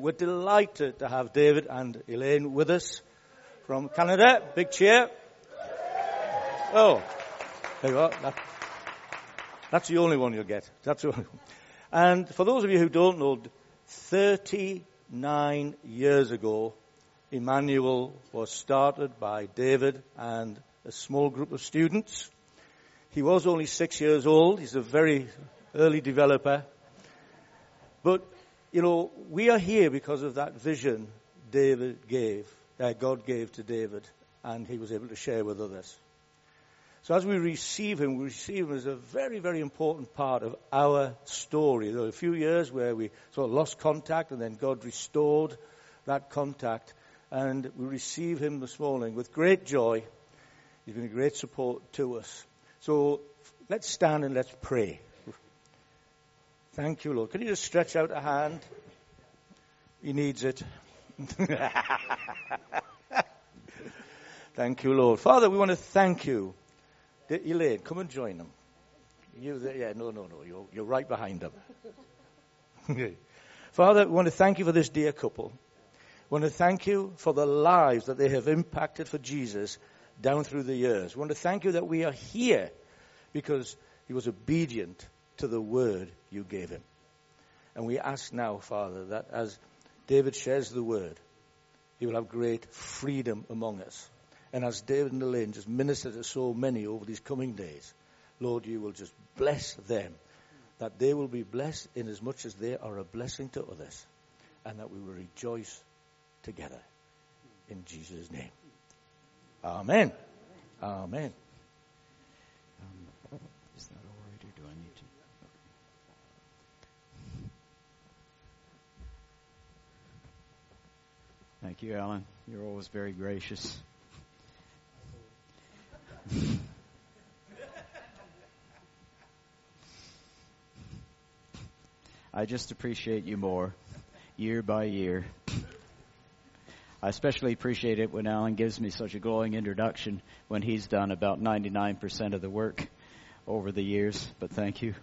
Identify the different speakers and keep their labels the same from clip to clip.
Speaker 1: We're delighted to have David and Elaine with us from Canada. Big cheer. Oh, there you are. That, that's the only one you'll get. That's the only one. And for those of you who don't know, 39 years ago, Emmanuel was started by David and a small group of students. He was only six years old. He's a very early developer. But you know, we are here because of that vision David gave, uh, God gave to David, and he was able to share with others. So as we receive him, we receive him as a very, very important part of our story. There were a few years where we sort of lost contact, and then God restored that contact, and we receive him this morning with great joy. He's been a great support to us. So let's stand and let's pray. Thank you, Lord. Can you just stretch out a hand? He needs it. thank you, Lord. Father, we want to thank you. Elaine, come and join them. You, yeah, no, no, no. You're, you're right behind them. Father, we want to thank you for this dear couple. We want to thank you for the lives that they have impacted for Jesus down through the years. We want to thank you that we are here because he was obedient to the word you gave him. And we ask now, Father, that as David shares the word, he will have great freedom among us. And as David and Elaine just minister to so many over these coming days, Lord, you will just bless them, that they will be blessed in as much as they are a blessing to others, and that we will rejoice together. In Jesus' name. Amen. Amen.
Speaker 2: Thank you, Alan. You're always very gracious. I just appreciate you more year by year. I especially appreciate it when Alan gives me such a glowing introduction when he's done about 99% of the work over the years, but thank you.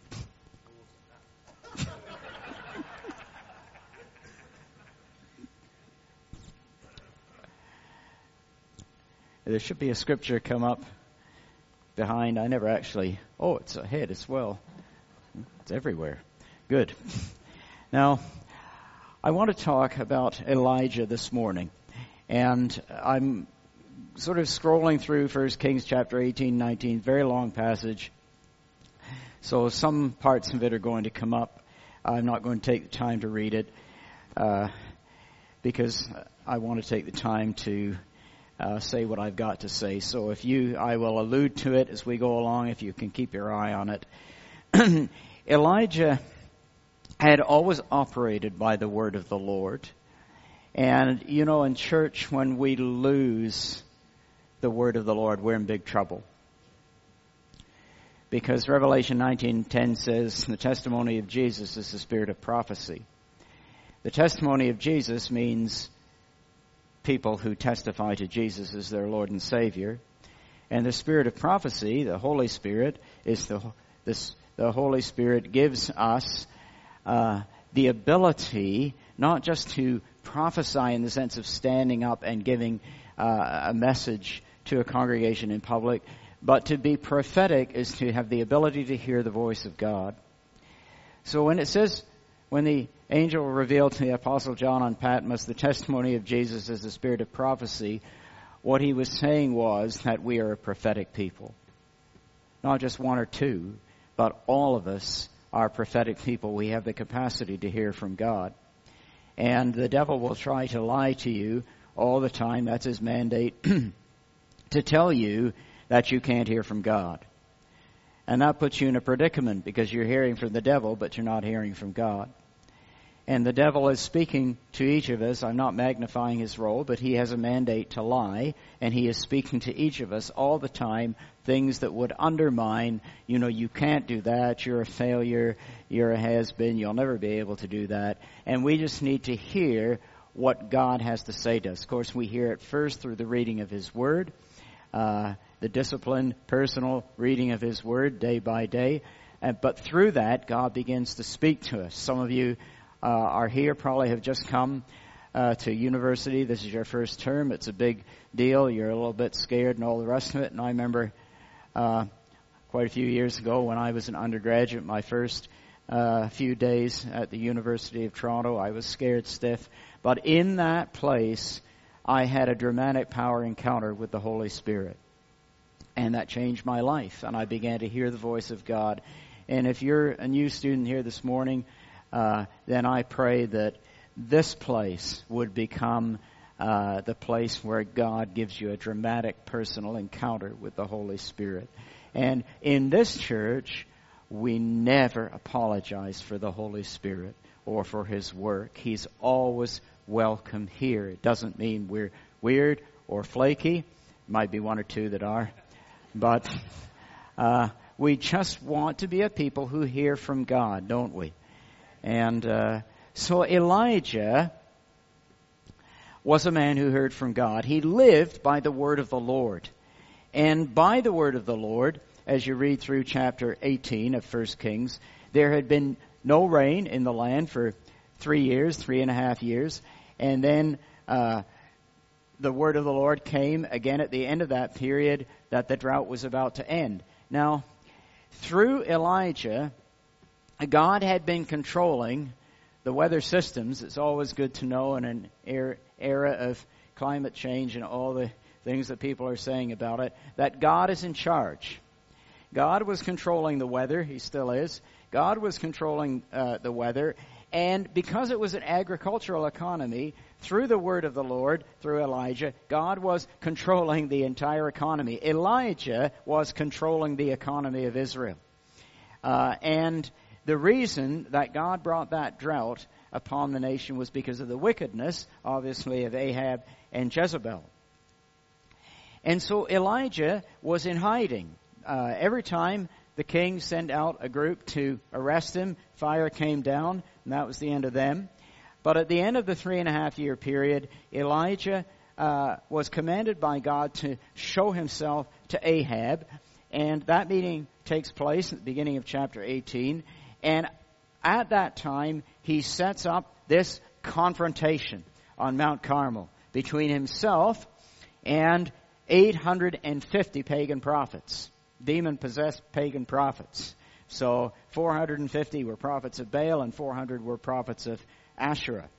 Speaker 2: There should be a scripture come up behind. I never actually. Oh, it's ahead as well. It's everywhere. Good. Now, I want to talk about Elijah this morning. And I'm sort of scrolling through 1 Kings chapter 18, 19, very long passage. So some parts of it are going to come up. I'm not going to take the time to read it uh, because I want to take the time to uh, say what I've got to say. So if you, I will allude to it as we go along, if you can keep your eye on it. Elijah had always operated by the word of the Lord. And, you know, in church, when we lose the word of the Lord, we're in big trouble. Because Revelation 19:10 says the testimony of Jesus is the spirit of prophecy. The testimony of Jesus means people who testify to Jesus as their Lord and Savior. And the spirit of prophecy, the Holy Spirit, is the the Holy Spirit gives us uh, the ability not just to prophesy in the sense of standing up and giving uh, a message to a congregation in public, but to be prophetic is to have the ability to hear the voice of God. So when it says, when the angel revealed to the apostle John on Patmos the testimony of Jesus as the spirit of prophecy, what he was saying was that we are a prophetic people. Not just one or two, but all of us are prophetic people. We have the capacity to hear from God. And the devil will try to lie to you all the time. That's his mandate to tell you that you can't hear from God. And that puts you in a predicament because you're hearing from the devil, but you're not hearing from God. And the devil is speaking to each of us. I'm not magnifying his role, but he has a mandate to lie, and he is speaking to each of us all the time things that would undermine, you know, you can't do that, you're a failure, you're a has been, you'll never be able to do that. And we just need to hear what God has to say to us. Of course, we hear it first through the reading of his word, uh, the disciplined, personal reading of his word day by day. Uh, but through that, God begins to speak to us. Some of you uh, are here probably have just come uh, to university. This is your first term. It's a big deal. You're a little bit scared and all the rest of it. And I remember uh, quite a few years ago when I was an undergraduate, my first uh, few days at the University of Toronto, I was scared stiff. But in that place, I had a dramatic power encounter with the Holy Spirit. And that changed my life. And I began to hear the voice of God. And if you're a new student here this morning, uh, then I pray that this place would become uh, the place where God gives you a dramatic personal encounter with the Holy Spirit. And in this church, we never apologize for the Holy Spirit or for His work. He's always welcome here. It doesn't mean we're weird or flaky. Might be one or two that are. But uh, we just want to be a people who hear from God, don't we? And uh, so Elijah was a man who heard from God. He lived by the word of the Lord. And by the word of the Lord, as you read through chapter 18 of 1 Kings, there had been no rain in the land for three years, three and a half years. And then uh, the word of the Lord came again at the end of that period that the drought was about to end. Now, through Elijah, God had been controlling the weather systems. It's always good to know in an era of climate change and all the things that people are saying about it that God is in charge. God was controlling the weather. He still is. God was controlling uh, the weather. And because it was an agricultural economy, through the word of the Lord, through Elijah, God was controlling the entire economy. Elijah was controlling the economy of Israel. Uh, and the reason that God brought that drought upon the nation was because of the wickedness, obviously, of Ahab and Jezebel. And so Elijah was in hiding. Uh, every time the king sent out a group to arrest him, fire came down, and that was the end of them. But at the end of the three and a half year period, Elijah uh, was commanded by God to show himself to Ahab, and that meeting takes place at the beginning of chapter 18. And at that time, he sets up this confrontation on Mount Carmel between himself and 850 pagan prophets, demon possessed pagan prophets. So 450 were prophets of Baal and 400 were prophets of Asherah.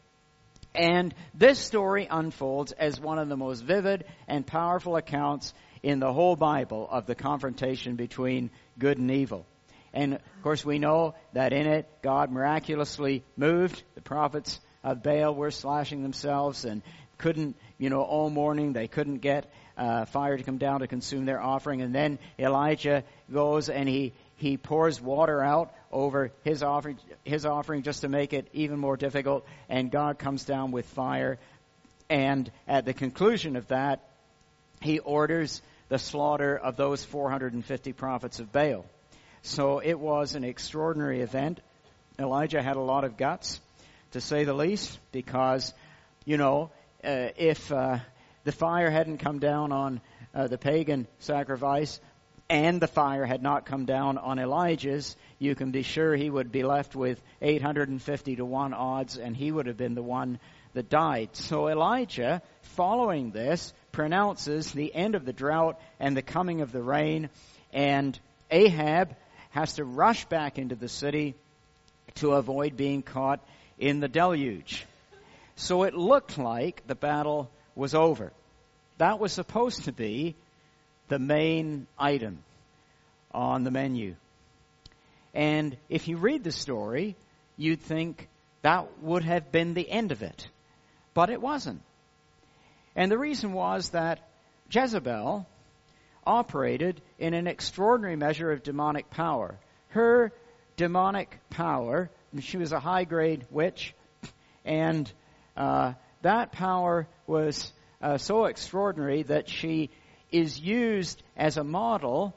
Speaker 2: And this story unfolds as one of the most vivid and powerful accounts in the whole Bible of the confrontation between good and evil. And of course, we know that in it, God miraculously moved. The prophets of Baal were slashing themselves and couldn't, you know, all morning they couldn't get uh, fire to come down to consume their offering. And then Elijah goes and he, he pours water out over his offering, his offering just to make it even more difficult. And God comes down with fire. And at the conclusion of that, he orders the slaughter of those 450 prophets of Baal. So it was an extraordinary event. Elijah had a lot of guts, to say the least, because, you know, uh, if uh, the fire hadn't come down on uh, the pagan sacrifice and the fire had not come down on Elijah's, you can be sure he would be left with 850 to 1 odds, and he would have been the one that died. So Elijah, following this, pronounces the end of the drought and the coming of the rain, and Ahab has to rush back into the city to avoid being caught in the deluge. So it looked like the battle was over. That was supposed to be the main item on the menu. And if you read the story, you'd think that would have been the end of it. But it wasn't. And the reason was that Jezebel, operated in an extraordinary measure of demonic power. Her demonic power, she was a high grade witch, and uh, that power was uh, so extraordinary that she is used as a model,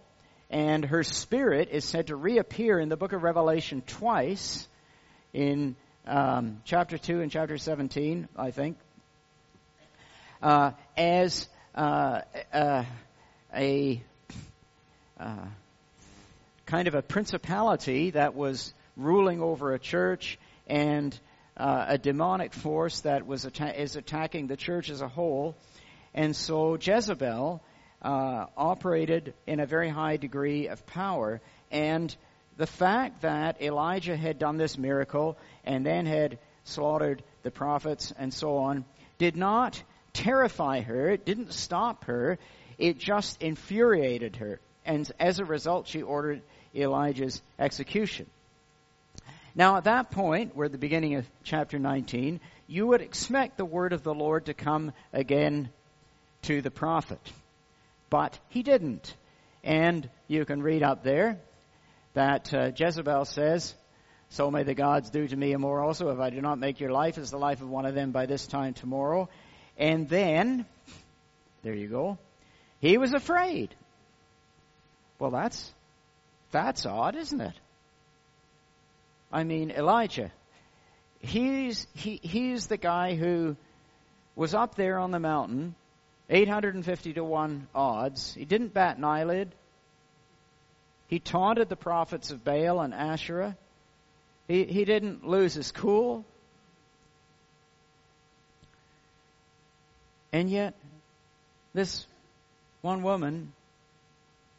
Speaker 2: and her spirit is said to reappear in the book of Revelation twice in um, chapter 2 and chapter 17, I think, uh, as uh, uh a kind of a principality that was ruling over a church and uh, a demonic force that was atta- is attacking the church as a whole. And so Jezebel uh, operated in a very high degree of power. And the fact that Elijah had done this miracle and then had slaughtered the prophets and so on did not terrify her, it didn't stop her, it just infuriated her. And as a result, she ordered Elijah's execution. Now, at that point, we're at the beginning of chapter 19, you would expect the word of the Lord to come again to the prophet. But he didn't. And you can read up there that uh, Jezebel says, So may the gods do to me and more also if I do not make your life as the life of one of them by this time tomorrow. And then, there you go, he was afraid. Well, that's, that's odd, isn't it? I mean, Elijah. He's, he, he's the guy who was up there on the mountain 850 to 1 odds. He didn't bat an eyelid. He taunted the prophets of Baal and Asherah. He, he didn't lose his cool. And yet, this one woman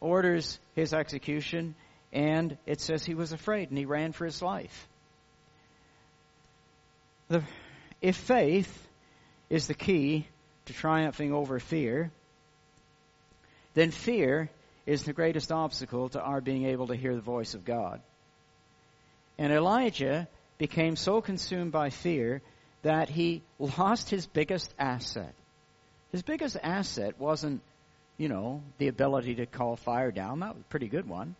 Speaker 2: orders his execution, and it says he was afraid and he ran for his life. The, if faith is the key to triumphing over fear, then fear is the greatest obstacle to our being able to hear the voice of God. And Elijah became so consumed by fear that he lost his biggest asset. His biggest asset wasn't, you know, the ability to call fire down. That was a pretty good one.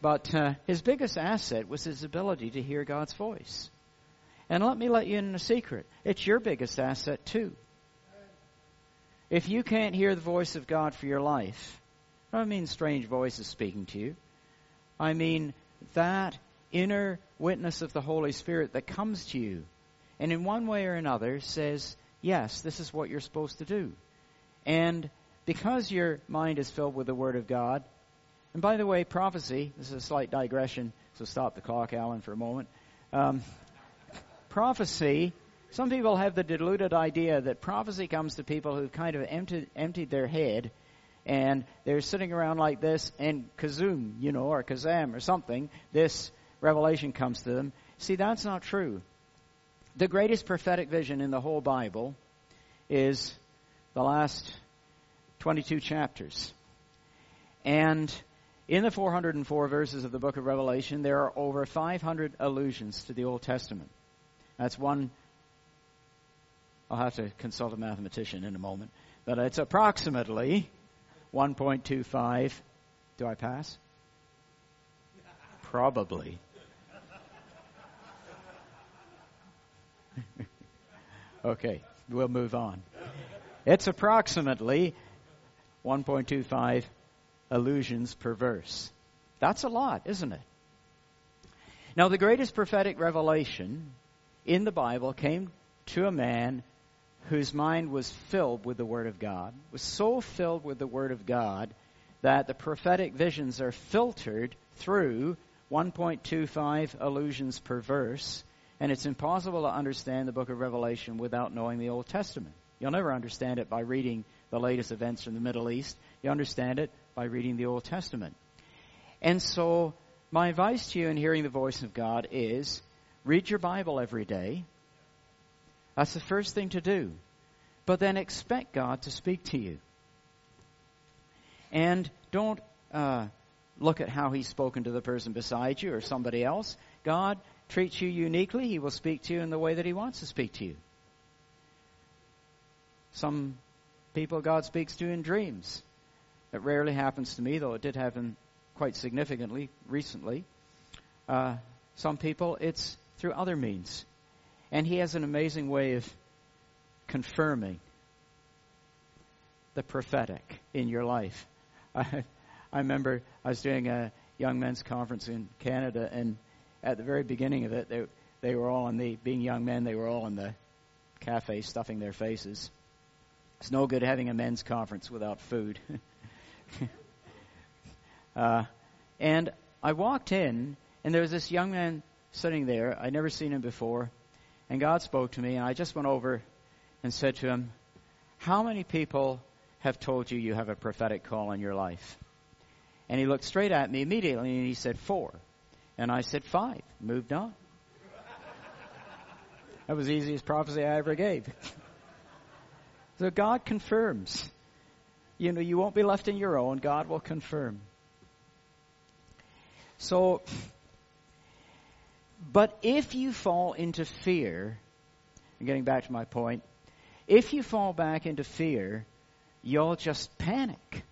Speaker 2: But uh, his biggest asset was his ability to hear God's voice. And let me let you in a secret. It's your biggest asset too. If you can't hear the voice of God for your life, I don't mean strange voices speaking to you. I mean that inner witness of the Holy Spirit that comes to you and in one way or another says, yes, this is what you're supposed to do. And because your mind is filled with the Word of God, and by the way, prophecy, this is a slight digression, so stop the clock, Alan, for a moment. Um, prophecy some people have the deluded idea that prophecy comes to people who've kind of emptied, emptied their head and they're sitting around like this and kazoom, you know, or kazam or something, this revelation comes to them. See, that's not true. The greatest prophetic vision in the whole Bible is the last 22 chapters. And in the 404 verses of the book of Revelation, there are over 500 allusions to the Old Testament. That's one I'll have to consult a mathematician in a moment. But it's approximately 1.25. Do I pass? Probably. okay, we'll move on. It's approximately 1.25 allusions per verse. That's a lot, isn't it? Now, the greatest prophetic revelation in the Bible came to a man whose mind was filled with the Word of God, was so filled with the Word of God that the prophetic visions are filtered through 1.25 allusions per verse, and it's impossible to understand the book of Revelation without knowing the Old Testament. You'll never understand it by reading the latest events from the Middle East. You understand it by reading the Old Testament. And so, my advice to you in hearing the voice of God is read your Bible every day that's the first thing to do. But then expect God to speak to you. And don't uh, look at how He's spoken to the person beside you or somebody else. God treats you uniquely. He will speak to you in the way that He wants to speak to you. Some people God speaks to in dreams. It rarely happens to me, though it did happen quite significantly recently. Uh, some people, it's through other means. And he has an amazing way of confirming the prophetic in your life. I, I remember I was doing a young men's conference in Canada, and at the very beginning of it, they, they were all in the, being young men, they were all in the cafe stuffing their faces. It's no good having a men's conference without food. uh, and I walked in, and there was this young man sitting there. I'd never seen him before And God spoke to me, and I just went over and said to him, How many people have told you you have a prophetic call in your life? And he looked straight at me immediately and he said, Four. And I said, Five. Moved on. that was the easiest prophecy I ever gave. so God confirms. You know, you won't be left in your own. God will confirm. So, but if you fall into fear, and getting back to my point, if you fall back into fear, you'll just panic.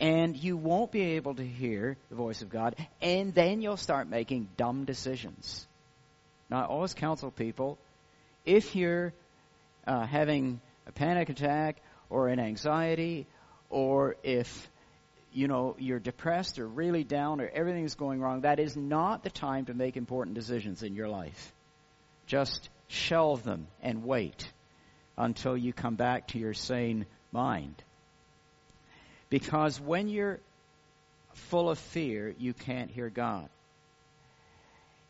Speaker 2: And you won't be able to hear the voice of God, and then you'll start making dumb decisions. Now, I always counsel people if you're uh, having a panic attack or an anxiety, or if you know you're depressed or really down or everything's going wrong, that is not the time to make important decisions in your life. Just shelve them and wait until you come back to your sane mind. Because when you're full of fear, you can't hear God.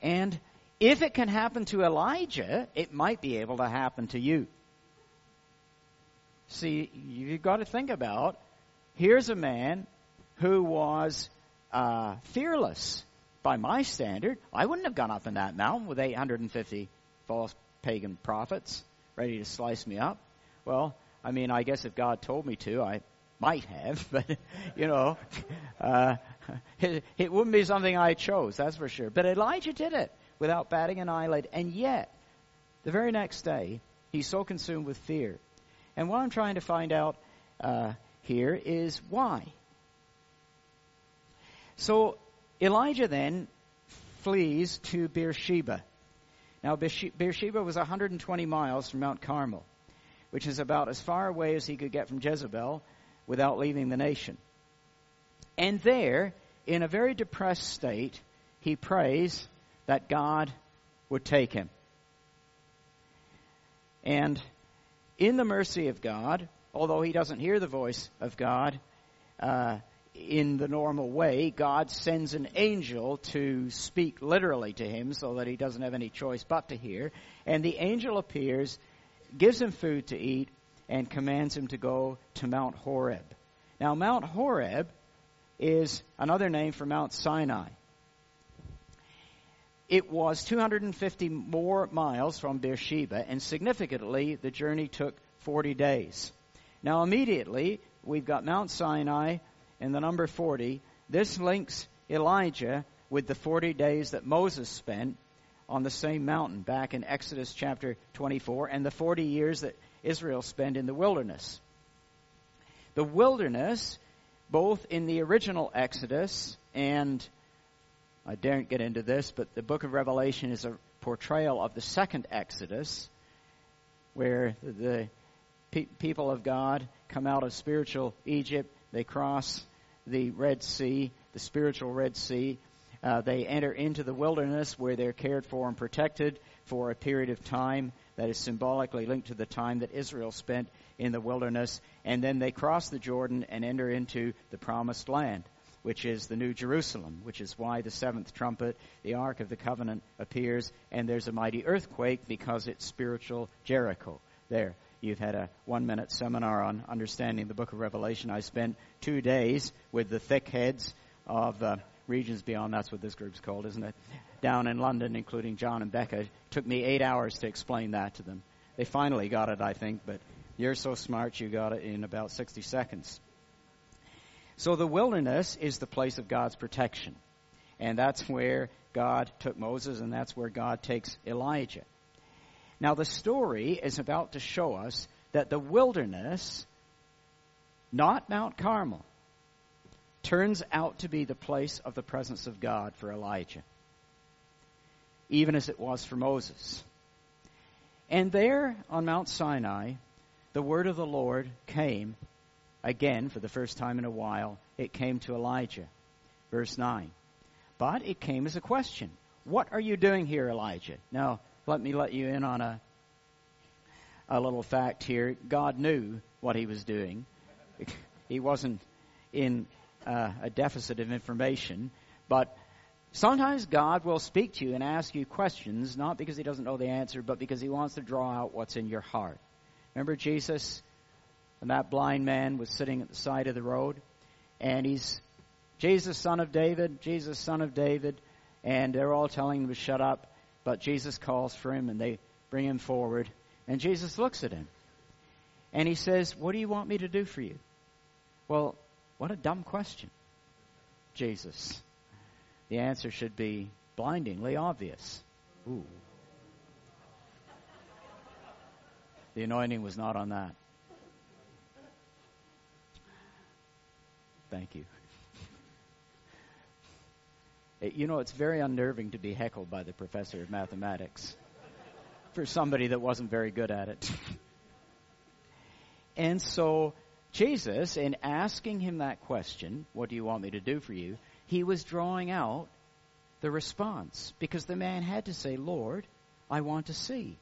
Speaker 2: And if it can happen to Elijah, it might be able to happen to you. See, you've got to think about here's a man who was uh, fearless by my standard. I wouldn't have gone up in that mountain with 850 false pagan prophets ready to slice me up. Well, I mean, I guess if God told me to, I might have, but, you know, uh, it, it wouldn't be something I chose, that's for sure. But Elijah did it without batting an eyelid, and yet, the very next day, he's so consumed with fear. And what I'm trying to find out uh, here is why. So Elijah then flees to Beersheba. Now, Beersheba was 120 miles from Mount Carmel which is about as far away as he could get from Jezebel without leaving the nation. And there, in a very depressed state, he prays that God would take him. And in the mercy of God, although he doesn't hear the voice of God uh, in the normal way, God sends an angel to speak literally to him so that he doesn't have any choice but to hear. And the angel appears gives him food to eat, and commands him to go to Mount Horeb. Now, Mount Horeb is another name for Mount Sinai. It was 250 more miles from Beersheba, and significantly, the journey took 40 days. Now, immediately, we've got Mount Sinai and the number 40. This links Elijah with the 40 days that Moses spent on the same mountain back in Exodus chapter 24 and the 40 years that Israel spent in the wilderness. The wilderness, both in the original Exodus and I daren't get into this, but the book of Revelation is a portrayal of the second Exodus where the pe- people of God come out of spiritual Egypt, they cross the Red Sea, the spiritual Red Sea, uh, they enter into the wilderness where they're cared for and protected for a period of time that is symbolically linked to the time that Israel spent in the wilderness. And then they cross the Jordan and enter into the promised land, which is the New Jerusalem, which is why the seventh trumpet, the Ark of the Covenant, appears. And there's a mighty earthquake because it's spiritual Jericho there. You've had a one minute seminar on understanding the book of Revelation. I spent two days with the thick heads of uh, Regions Beyond, that's what this group's called, isn't it? Down in London, including John and Becca. It took me eight hours to explain that to them. They finally got it, I think, but you're so smart you got it in about 60 seconds. So the wilderness is the place of God's protection. And that's where God took Moses, and that's where God takes Elijah. Now, the story is about to show us that the wilderness, not Mount Carmel, turns out to be the place of the presence of God for Elijah, even as it was for Moses. And there on Mount Sinai, the word of the Lord came again for the first time in a while. It came to Elijah. Verse 9. But it came as a question. What are you doing here, Elijah? Now, let me let you in on a, a little fact here. God knew what he was doing. He wasn't in uh, a deficit of information, but Sometimes God will speak to you and ask you questions, not because he doesn't know the answer, but because he wants to draw out what's in your heart. Remember Jesus and that blind man was sitting at the side of the road, and he's Jesus, son of David, Jesus, son of David, and they're all telling him to shut up, but Jesus calls for him and they bring him forward, and Jesus looks at him. And he says, What do you want me to do for you? Well, what a dumb question, Jesus. The answer should be blindingly obvious. Ooh. The anointing was not on that. Thank you. You know, it's very unnerving to be heckled by the professor of mathematics for somebody that wasn't very good at it. and so, Jesus, in asking him that question, What do you want me to do for you? he was drawing out the response because the man had to say, Lord, I want to see.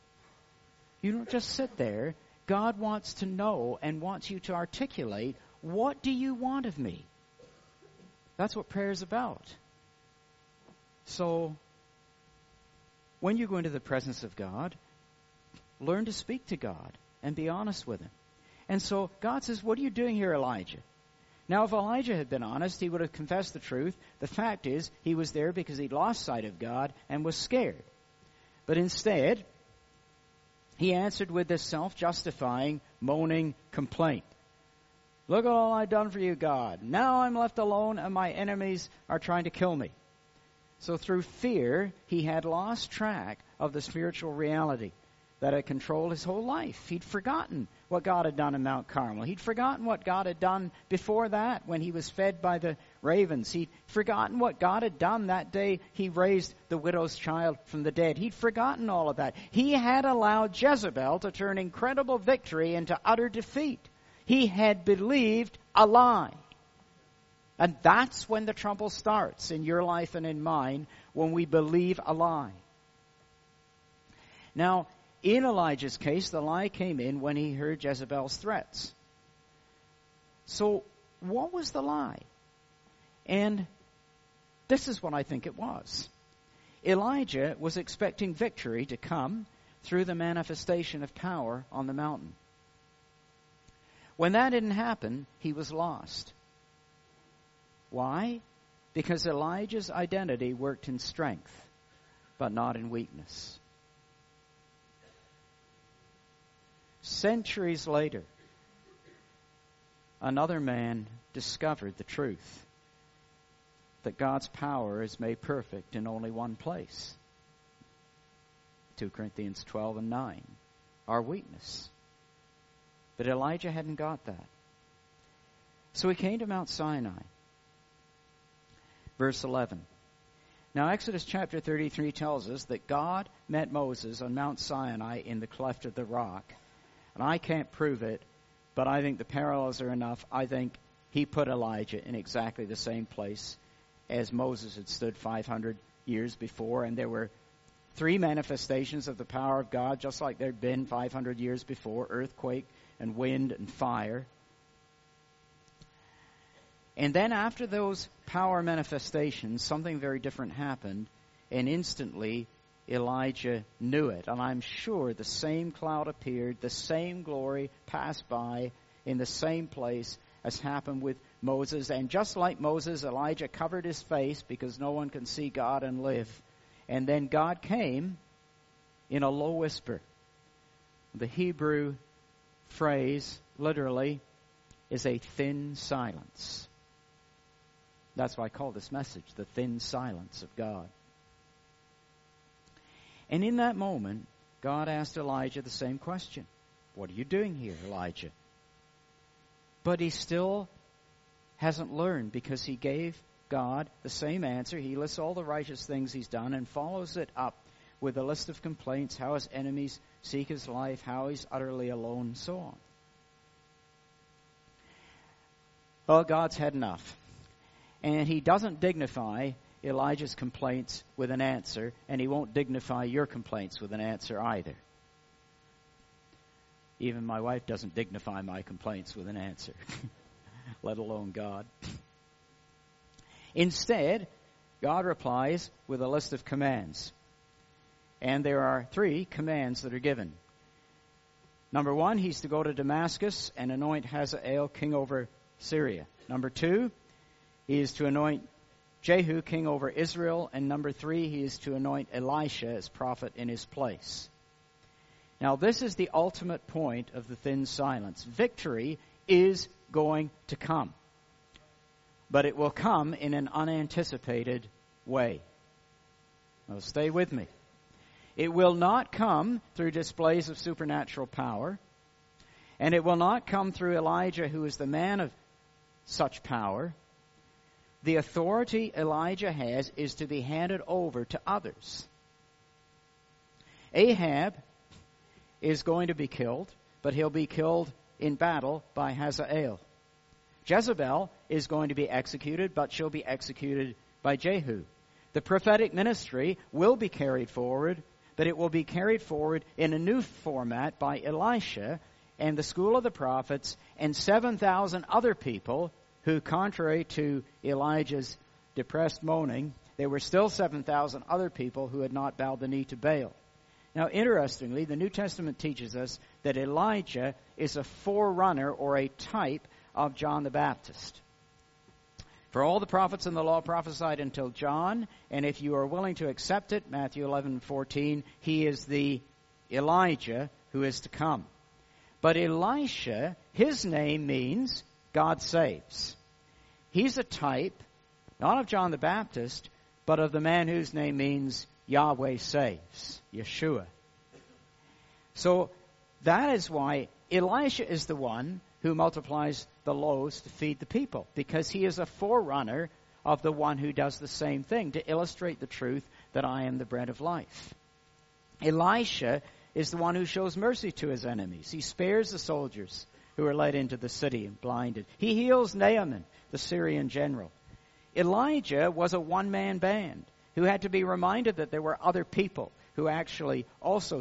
Speaker 2: You don't just sit there. God wants to know and wants you to articulate, what do you want of me? That's what prayer is about. So, when you go into the presence of God, learn to speak to God and be honest with Him. And so God says, What are you doing here, Elijah? Now, if Elijah had been honest, he would have confessed the truth. The fact is, he was there because he'd lost sight of God and was scared. But instead, he answered with this self justifying, moaning complaint. Look at all I've done for you, God. Now I'm left alone and my enemies are trying to kill me. So through fear, he had lost track of the spiritual reality that had controlled his whole life. He'd forgotten what God had done in Mount Carmel. He'd forgotten what God had done before that when he was fed by the ravens. He'd forgotten what God had done that day he raised the widow's child from the dead. He'd forgotten all of that. He had allowed Jezebel to turn incredible victory into utter defeat. He had believed a lie. And that's when the trouble starts in your life and in mine, when we believe a lie. Now, in Elijah's case, the lie came in when he heard Jezebel's threats. So, what was the lie? And this is what I think it was. Elijah was expecting victory to come through the manifestation of power on the mountain. When that didn't happen, he was lost. Why? Because Elijah's identity worked in strength, but not in weakness. Centuries later, another man discovered the truth that God's power is made perfect in only one place. 2 Corinthians 12 and 9. Our weakness. But Elijah hadn't got that. So he came to Mount Sinai. Verse 11. Now, Exodus chapter 33 tells us that God met Moses on Mount Sinai in the cleft of the rock and I can't prove it, but I think the parallels are enough. I think he put Elijah in exactly the same place as Moses had stood 500 years before, and there were three manifestations of the power of God, just like there'd been 500 years before earthquake and wind and fire. And then after those power manifestations, something very different happened, and instantly Elijah knew it. And I'm sure the same cloud appeared, the same glory passed by in the same place as happened with Moses. And just like Moses, Elijah covered his face because no one can see God and live. And then God came in a low whisper. The Hebrew phrase, literally, is a thin silence. That's why I call this message the thin silence of God. And in that moment, God asked Elijah the same question What are you doing here, Elijah? But he still hasn't learned because he gave God the same answer. He lists all the righteous things he's done and follows it up with a list of complaints, how his enemies seek his life, how he's utterly alone, and so on. Well, God's had enough. And he doesn't dignify Elijah's complaints with an answer, and he won't dignify your complaints with an answer either. Even my wife doesn't dignify my complaints with an answer, let alone God. Instead, God replies with a list of commands. And there are three commands that are given. Number one, he's to go to Damascus and anoint Hazael king over Syria. Number two, he is to anoint Jehu king over Israel. And number three, he is to anoint Elisha as prophet in his place. Now, this is the ultimate point of the thin silence. Victory is going to come, but it will come in an unanticipated way. Now, stay with me. It will not come through displays of supernatural power, and it will not come through Elijah, who is the man of such power. The authority Elijah has is to be handed over to others. Ahab is going to be killed, but he'll be killed in battle by Hazael. Jezebel is going to be executed, but she'll be executed by Jehu. The prophetic ministry will be carried forward, but it will be carried forward in a new format by Elisha and the school of the prophets and 7,000 other people who, contrary to Elijah's depressed moaning, there were still 7,000 other people who had not bowed the knee to Baal. Now, interestingly, the New Testament teaches us that Elijah is a forerunner or a type of John the Baptist. For all the prophets in the law prophesied until John, and if you are willing to accept it, Matthew 11:14, he is the Elijah who is to come. But Elisha, his name means God saves. He's a type not of John the Baptist, but of the man whose name means Yahweh saves, Yeshua. So that is why Elisha is the one who multiplies the loaves to feed the people because he is a forerunner of the one who does the same thing to illustrate the truth that I am the bread of life. Elisha is the one who shows mercy to his enemies. He spares the soldiers who are led into the city and blinded. He heals Naaman, the Syrian general. Elijah was a one man band who had to be reminded that there were other people who actually also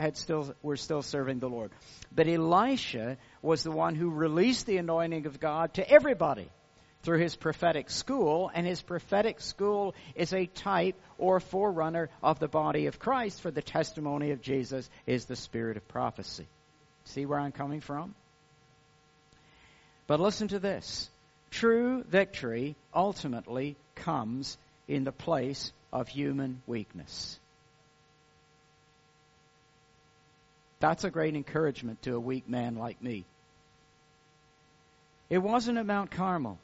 Speaker 2: had still were still serving the Lord. But Elisha was the one who released the anointing of God to everybody through his prophetic school, and his prophetic school is a type or forerunner of the body of Christ, for the testimony of Jesus is the spirit of prophecy. See where I'm coming from? But listen to this. True victory ultimately comes in the place of human weakness. That's a great encouragement to a weak man like me. It wasn't at Mount Carmel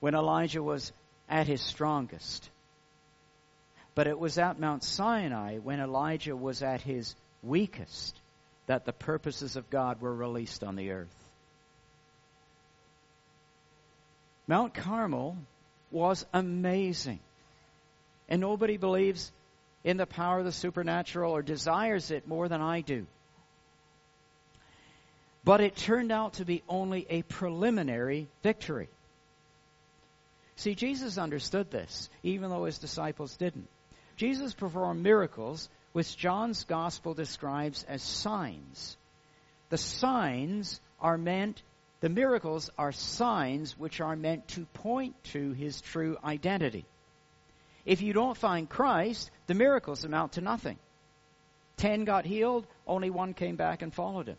Speaker 2: when Elijah was at his strongest, but it was at Mount Sinai when Elijah was at his weakest that the purposes of God were released on the earth. Mount Carmel was amazing. And nobody believes in the power of the supernatural or desires it more than I do. But it turned out to be only a preliminary victory. See, Jesus understood this, even though his disciples didn't. Jesus performed miracles which John's gospel describes as signs. The signs are meant, the miracles are signs which are meant to point to his true identity. If you don't find Christ, the miracles amount to nothing. Ten got healed, only one came back and followed him.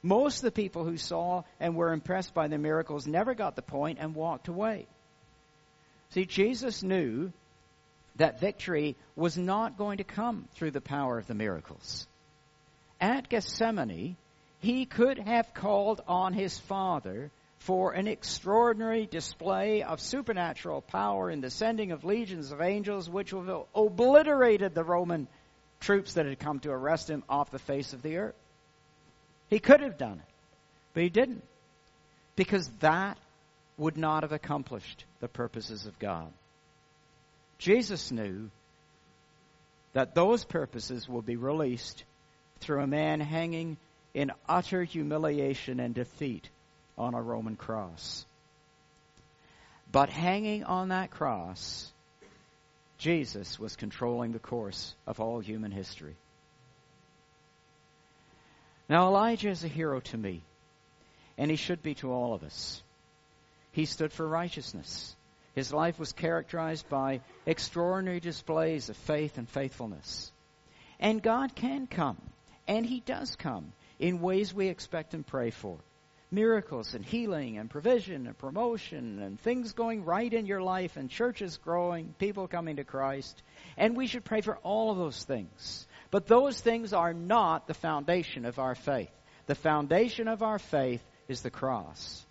Speaker 2: Most of the people who saw and were impressed by the miracles never got the point and walked away. See, Jesus knew that victory was not going to come through the power of the miracles. At Gethsemane, he could have called on his Father for an extraordinary display of supernatural power in the sending of legions of angels, which would have obliterated the Roman troops that had come to arrest him off the face of the earth. He could have done it, but he didn't, because that would not have accomplished the purposes of God. Jesus knew that those purposes will be released through a man hanging in utter humiliation and defeat on a Roman cross. But hanging on that cross, Jesus was controlling the course of all human history. Now, Elijah is a hero to me, and he should be to all of us. He stood for righteousness. His life was characterized by extraordinary displays of faith and faithfulness. And God can come, and He does come in ways we expect and pray for. Miracles and healing and provision and promotion and things going right in your life and churches growing, people coming to Christ. And we should pray for all of those things. But those things are not the foundation of our faith. The foundation of our faith is the cross.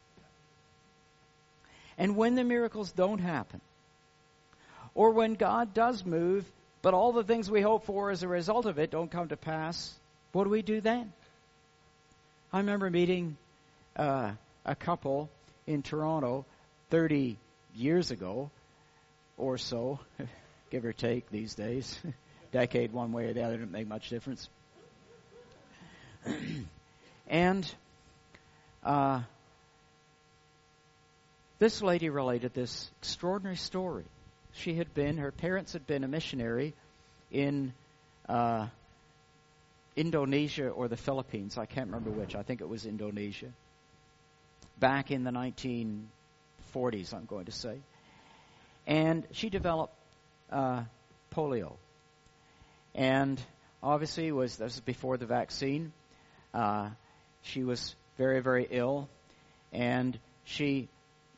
Speaker 2: And when the miracles don't happen, or when God does move, but all the things we hope for as a result of it don't come to pass, what do we do then? I remember meeting uh, a couple in Toronto 30 years ago or so, give or take these days. Decade one way or the other didn't make much difference. and uh, this lady related this extraordinary story. She had been, her parents had been a missionary in uh, Indonesia or the Philippines. I can't remember which. I think it was Indonesia. Back in the 1940s, I'm going to say. And she developed uh, polio. And obviously, was this was before the vaccine. Uh, she was very, very ill, and she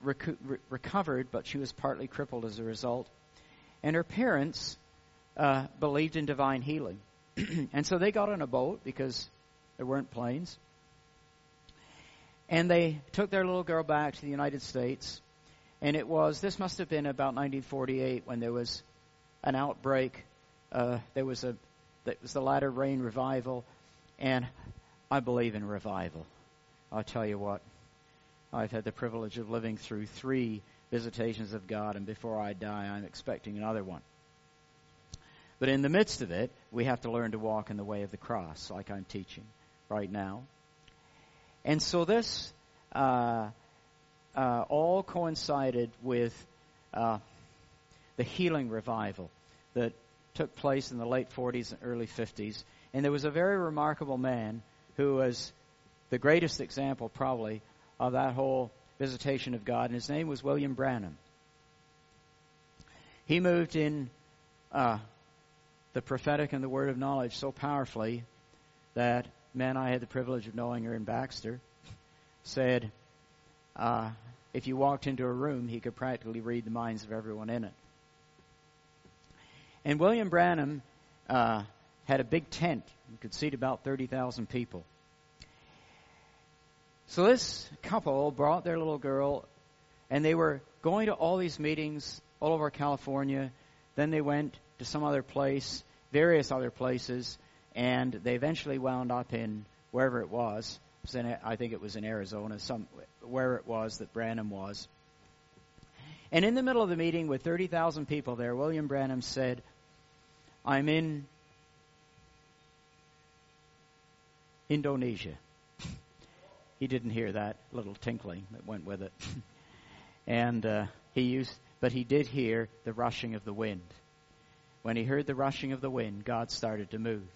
Speaker 2: recu- re- recovered, but she was partly crippled as a result. And her parents uh, believed in divine healing. and so they got on a boat because there weren't planes. And they took their little girl back to the United States. And it was, this must have been about 1948 when there was an outbreak. Uh, there was a, that was the latter rain revival. And I believe in revival. I'll tell you what, I've had the privilege of living through three visitations of God, and before I die, I'm expecting another one. But in the midst of it, we have to learn to walk in the way of the cross, like I'm teaching right now. And so this uh, uh, all coincided with uh, the healing revival that took place in the late 40s and early 50s. And there was a very remarkable man who was the greatest example, probably, of that whole visitation of God, and his name was William Branham. He moved in uh, the prophetic and the word of knowledge so powerfully that men I had the privilege of knowing Ern Baxter said, uh, if you walked into a room, he could practically read the minds of everyone in it. And William Branham uh, had a big tent. You could seat about 30,000 people. So this couple brought their little girl, and they were going to all these meetings all over California. Then they went to some other place, various other places, and they eventually wound up in wherever it was. It was in, I think it was in Arizona, some where it was that Branham was. And in the middle of the meeting with 30,000 people there, William Branham said, I'm in Indonesia. he didn't hear that little tinkling that went with it. and uh, he used, but he did hear the rushing of the wind. When he heard the rushing of the wind, God started to move.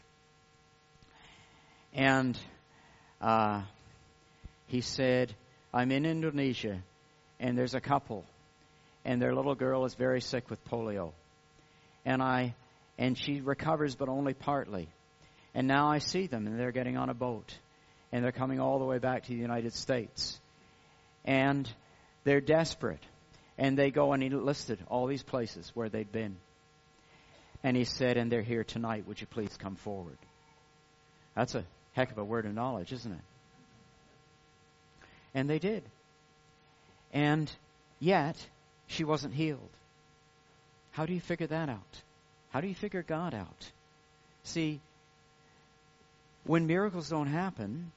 Speaker 2: And uh, he said, I'm in Indonesia, and there's a couple, and their little girl is very sick with polio. And I, and she recovers, but only partly. And now I see them, and they're getting on a boat and they're coming all the way back to the United States. And they're desperate. And they go and he listed all these places where they'd been. And he said, and they're here tonight. Would you please come forward? That's a heck of a word of knowledge, isn't it? And they did. And yet, she wasn't healed. How do you figure that out? How do you figure God out? See, when miracles don't happen,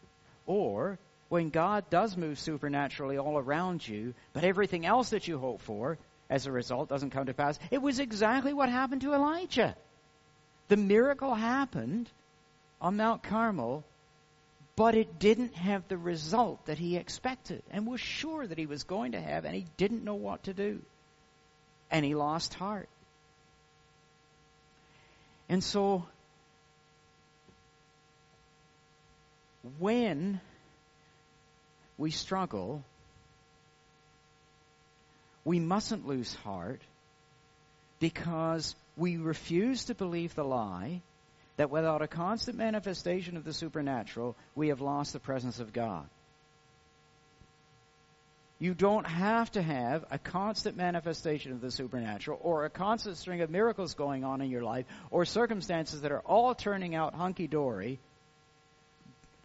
Speaker 2: or when God does move supernaturally all around you, but everything else that you hope for as a result doesn't come to pass. It was exactly what happened to Elijah. The miracle happened on Mount Carmel, but it didn't have the result that he expected and was sure that he was going to have, and he didn't know what to do. And he lost heart. And so when we struggle, we mustn't lose heart because we refuse to believe the lie that without a constant manifestation of the supernatural, we have lost the presence of God. You don't have to have a constant manifestation of the supernatural or a constant string of miracles going on in your life or circumstances that are all turning out hunky dory.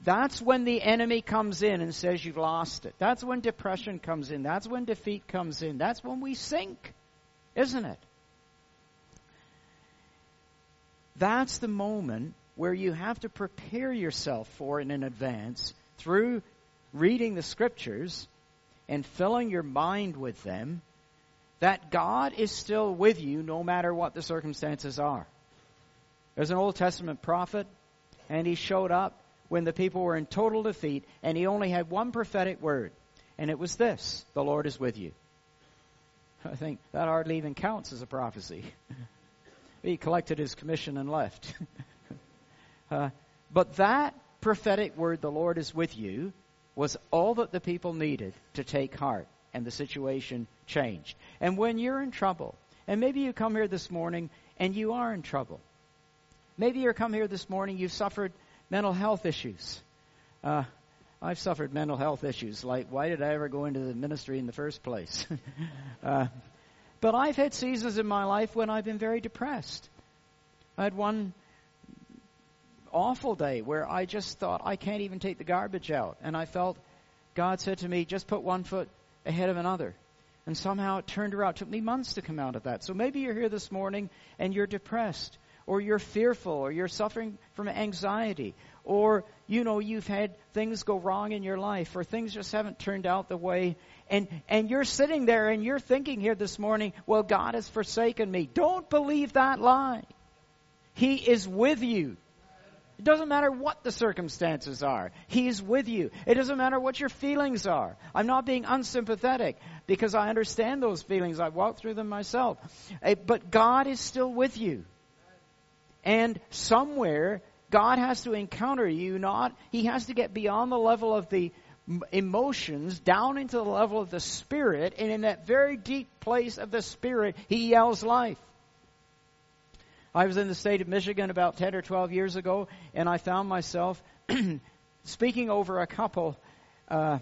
Speaker 2: That's when the enemy comes in and says you've lost it. That's when depression comes in. That's when defeat comes in. That's when we sink, isn't it? That's the moment where you have to prepare yourself for it in advance through reading the scriptures and filling your mind with them that God is still with you no matter what the circumstances are. There's an Old Testament prophet, and he showed up when the people were in total defeat, and he only had one prophetic word, and it was this The Lord is with you. I think that hardly even counts as a prophecy. he collected his commission and left. uh, but that prophetic word, The Lord is with you, was all that the people needed to take heart, and the situation changed. And when you're in trouble, and maybe you come here this morning and you are in trouble. Maybe you're come here this morning, you've suffered mental health issues. Uh, I've suffered mental health issues, like why did I ever go into the ministry in the first place? uh, but I've had seasons in my life when I've been very depressed. I had one awful day where I just thought, I can't even take the garbage out. And I felt God said to me, just put one foot ahead of another. And somehow it turned around. It took me months to come out of that. So maybe you're here this morning and you're depressed, or you're fearful, or you're suffering from anxiety, or you know you've had things go wrong in your life, or things just haven't turned out the way. And and you're sitting there and you're thinking here this morning, well, God has forsaken me. Don't believe that lie. He is with you. It doesn't matter what the circumstances are. He's with you. It doesn't matter what your feelings are. I'm not being unsympathetic because I understand those feelings. I've walked through them myself. Eh, but God is still with you. And somewhere, God has to encounter you, not, He has to get beyond the level of the emotions down into the level of the spirit and in that very deep place of the spirit he yells life. I was in the state of Michigan about 10 or 12 years ago, and I found myself speaking over a couple, uh,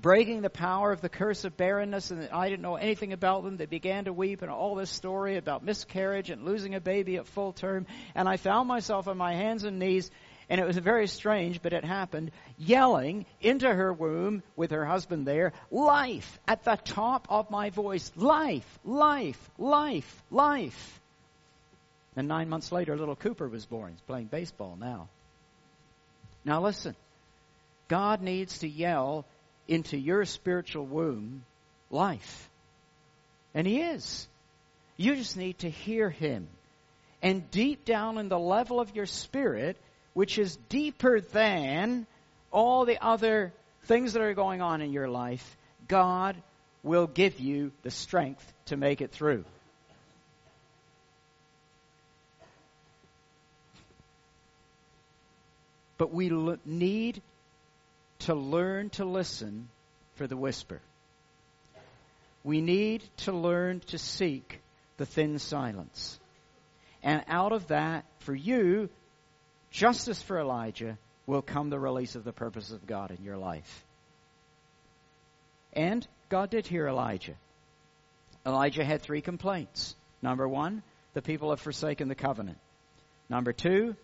Speaker 2: breaking the power of the curse of barrenness, and I didn't know anything about them. They began to weep, and all this story about miscarriage and losing a baby at full term. And I found myself on my hands and knees, and it was very strange, but it happened, yelling into her womb with her husband there, life at the top of my voice, life, life, life, life. And nine months later, little Cooper was born. He's playing baseball now. Now listen, God needs to yell into your spiritual womb life. And He is. You just need to hear Him. And deep down in the level of your spirit, which is deeper than all the other things that are going on in your life, God will give you the strength to make it through. But we need to learn to listen for the whisper. We need to learn to seek the thin silence. And out of that, for you, just as for Elijah, will come the release of the purpose of God in your life. And God did hear Elijah. Elijah had three complaints. Number one, the people have forsaken the covenant. Number two,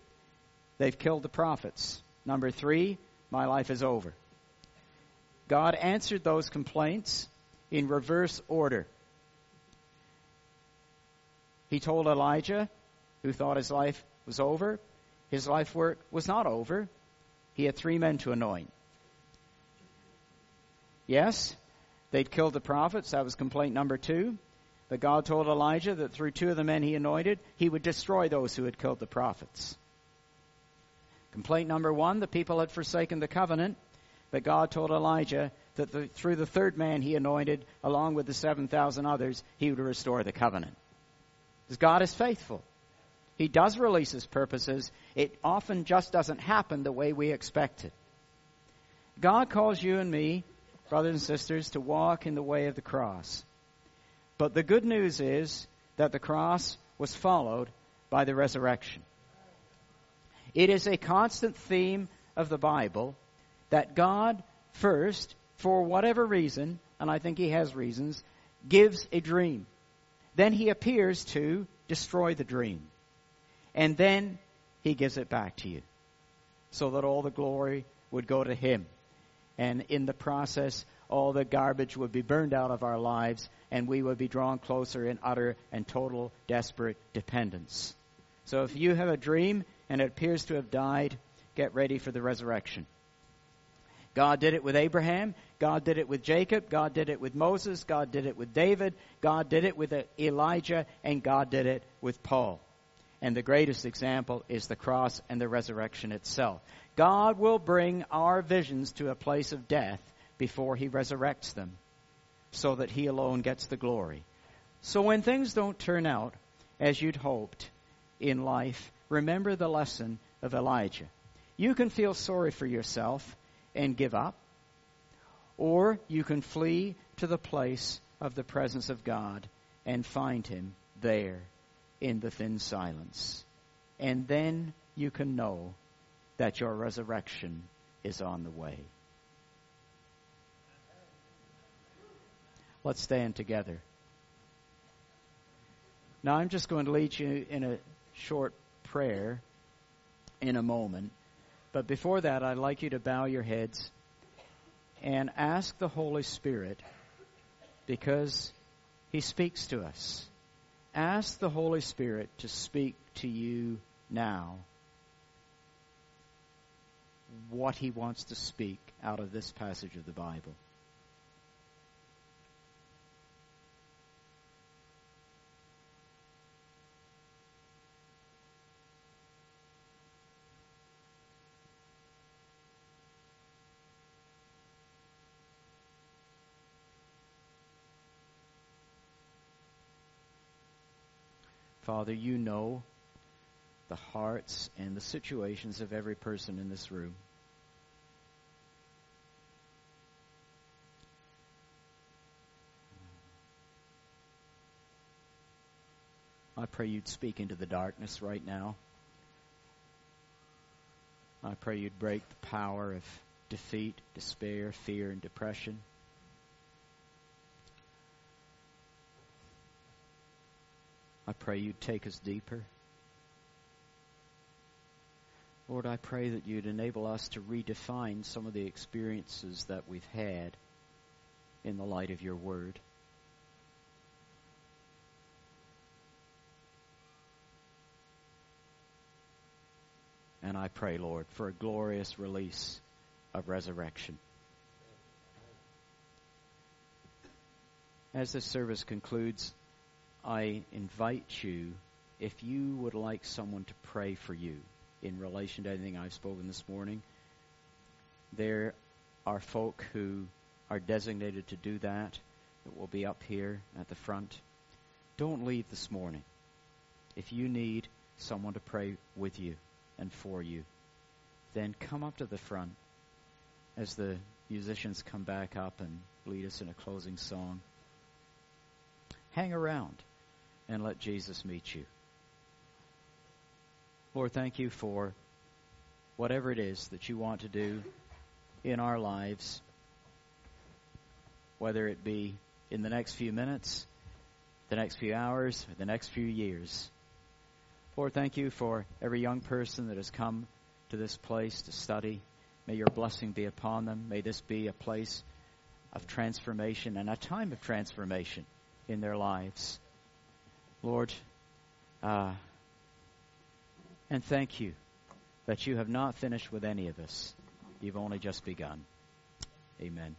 Speaker 2: They've killed the prophets. Number three, my life is over. God answered those complaints in reverse order. He told Elijah, who thought his life was over, his life work was not over. He had three men to anoint. Yes, they'd killed the prophets. That was complaint number two. But God told Elijah that through two of the men he anointed, he would destroy those who had killed the prophets. Complaint number one the people had forsaken the covenant, but God told Elijah that the, through the third man he anointed, along with the 7,000 others, he would restore the covenant. Because God is faithful. He does release his purposes. It often just doesn't happen the way we expect it. God calls you and me, brothers and sisters, to walk in the way of the cross. But the good news is that the cross was followed by the resurrection. It is a constant theme of the Bible that God first, for whatever reason, and I think He has reasons, gives a dream. Then He appears to destroy the dream. And then He gives it back to you so that all the glory would go to Him. And in the process, all the garbage would be burned out of our lives and we would be drawn closer in utter and total desperate dependence. So if you have a dream and it appears to have died, get ready for the resurrection. God did it with Abraham. God did it with Jacob. God did it with Moses. God did it with David. God did it with Elijah. And God did it with Paul. And the greatest example is the cross and the resurrection itself. God will bring our visions to a place of death before he resurrects them so that he alone gets the glory. So when things don't turn out as you'd hoped in life, remember the lesson of Elijah. You can feel sorry for yourself and give up, or you can flee to the place of the presence of God and find him there in the thin silence. And then you can know that your resurrection is on the way. Let's stand together. Now, I'm just going to lead you in a short prayer in a moment. But before that, I'd like you to bow your heads and ask the Holy Spirit because He speaks to us. Ask the Holy Spirit to speak to you now what He wants to speak out of this passage of the Bible. Father, you know the hearts and the situations of every person in this room. I pray you'd speak into the darkness right now. I pray you'd break the power of defeat, despair, fear, and depression. I pray you'd take us deeper. Lord, I pray that you'd enable us to redefine some of the experiences that we've had in the light of your word. And I pray, Lord, for a glorious release of resurrection. As this service concludes, I invite you, if you would like someone to pray for you in relation to anything I've spoken this morning, there are folk who are designated to do that that will be up here at the front. Don't leave this morning. If you need someone to pray with you and for you, then come up to the front as the musicians come back up and lead us in a closing song. Hang around and let Jesus meet you. Lord, thank you for whatever it is that you want to do in our lives, whether it be in the next few minutes, the next few hours, the next few years. Lord, thank you for every young person that has come to this place to study. May your blessing be upon them. May this be a place of transformation and a time of transformation in their lives. Lord, uh, and thank you that you have not finished with any of us. You've only just begun. Amen.